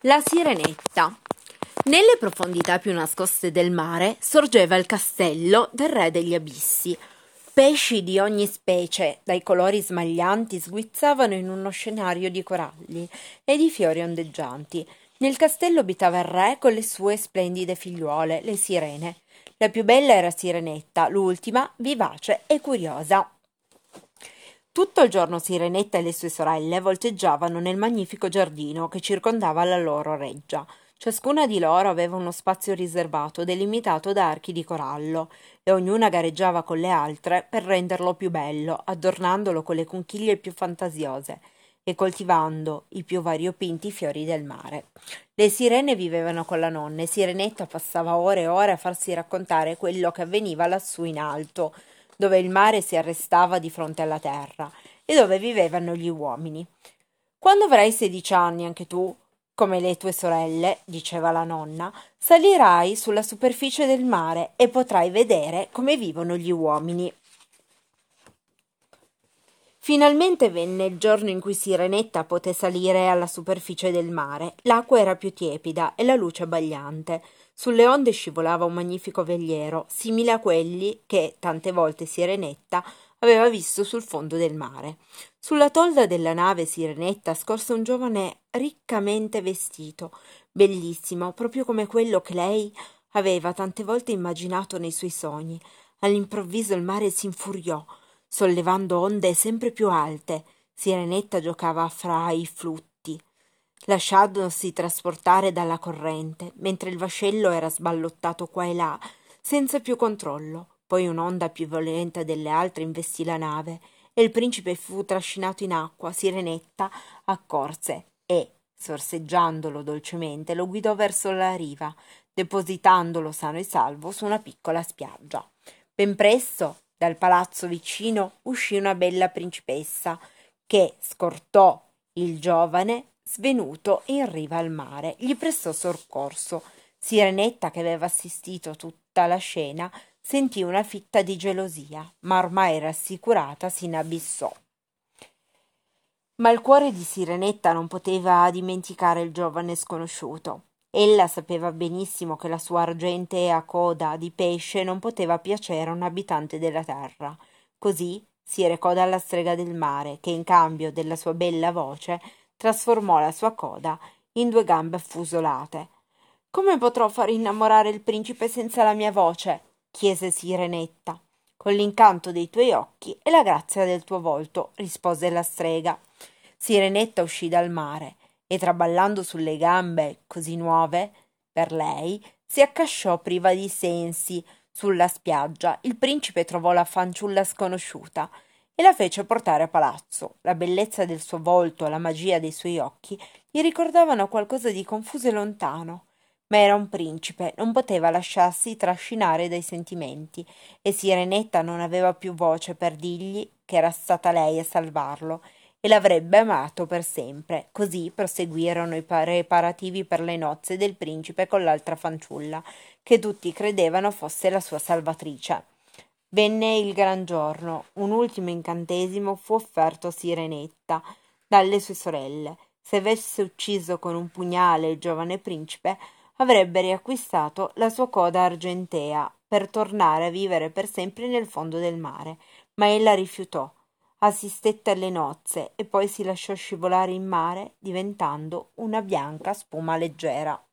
La Sirenetta. Nelle profondità più nascoste del mare sorgeva il castello del re degli abissi. Pesci di ogni specie, dai colori smaglianti, sguizzavano in uno scenario di coralli e di fiori ondeggianti. Nel castello abitava il re con le sue splendide figliuole, le sirene. La più bella era Sirenetta, l'ultima vivace e curiosa. Tutto il giorno Sirenetta e le sue sorelle volteggiavano nel magnifico giardino che circondava la loro reggia. Ciascuna di loro aveva uno spazio riservato delimitato da archi di corallo e ognuna gareggiava con le altre per renderlo più bello, adornandolo con le conchiglie più fantasiose e coltivando i più variopinti fiori del mare. Le sirene vivevano con la nonna e Sirenetta passava ore e ore a farsi raccontare quello che avveniva lassù in alto, dove il mare si arrestava di fronte alla terra e dove vivevano gli uomini. Quando avrai sedici anni anche tu, come le tue sorelle, diceva la nonna, salirai sulla superficie del mare e potrai vedere come vivono gli uomini. Finalmente venne il giorno in cui Sirenetta poté salire alla superficie del mare. L'acqua era più tiepida e la luce abbagliante. Sulle onde scivolava un magnifico veliero, simile a quelli che tante volte Sirenetta aveva visto sul fondo del mare. Sulla tolda della nave Sirenetta scorse un giovane riccamente vestito, bellissimo, proprio come quello che lei aveva tante volte immaginato nei suoi sogni. All'improvviso il mare si infuriò, sollevando onde sempre più alte. Sirenetta giocava fra i flutti lasciandosi trasportare dalla corrente, mentre il vascello era sballottato qua e là, senza più controllo. Poi un'onda più violenta delle altre investì la nave e il principe fu trascinato in acqua. Sirenetta accorse e, sorseggiandolo dolcemente, lo guidò verso la riva, depositandolo sano e salvo su una piccola spiaggia. Ben presto, dal palazzo vicino, uscì una bella principessa che scortò il giovane svenuto in riva al mare, gli prestò soccorso. Sirenetta, che aveva assistito tutta la scena, sentì una fitta di gelosia, ma ormai rassicurata si inabissò. Ma il cuore di Sirenetta non poteva dimenticare il giovane sconosciuto. Ella sapeva benissimo che la sua argentea coda di pesce non poteva piacere a un abitante della terra. Così si recò dalla strega del mare, che in cambio della sua bella voce trasformò la sua coda in due gambe affusolate. Come potrò far innamorare il principe senza la mia voce? chiese Sirenetta. Con l'incanto dei tuoi occhi e la grazia del tuo volto, rispose la strega. Sirenetta uscì dal mare e, traballando sulle gambe così nuove per lei, si accasciò priva di sensi sulla spiaggia. Il principe trovò la fanciulla sconosciuta e la fece portare a palazzo. La bellezza del suo volto, la magia dei suoi occhi gli ricordavano qualcosa di confuso e lontano. Ma era un principe, non poteva lasciarsi trascinare dai sentimenti, e Sirenetta non aveva più voce per dirgli che era stata lei a salvarlo e l'avrebbe amato per sempre. Così proseguirono i preparativi per le nozze del principe con l'altra fanciulla, che tutti credevano fosse la sua salvatrice. Venne il gran giorno, un ultimo incantesimo fu offerto a Sirenetta dalle sue sorelle. Se avesse ucciso con un pugnale il giovane principe, avrebbe riacquistato la sua coda argentea per tornare a vivere per sempre nel fondo del mare, ma ella rifiutò. Assistette alle nozze e poi si lasciò scivolare in mare, diventando una bianca spuma leggera.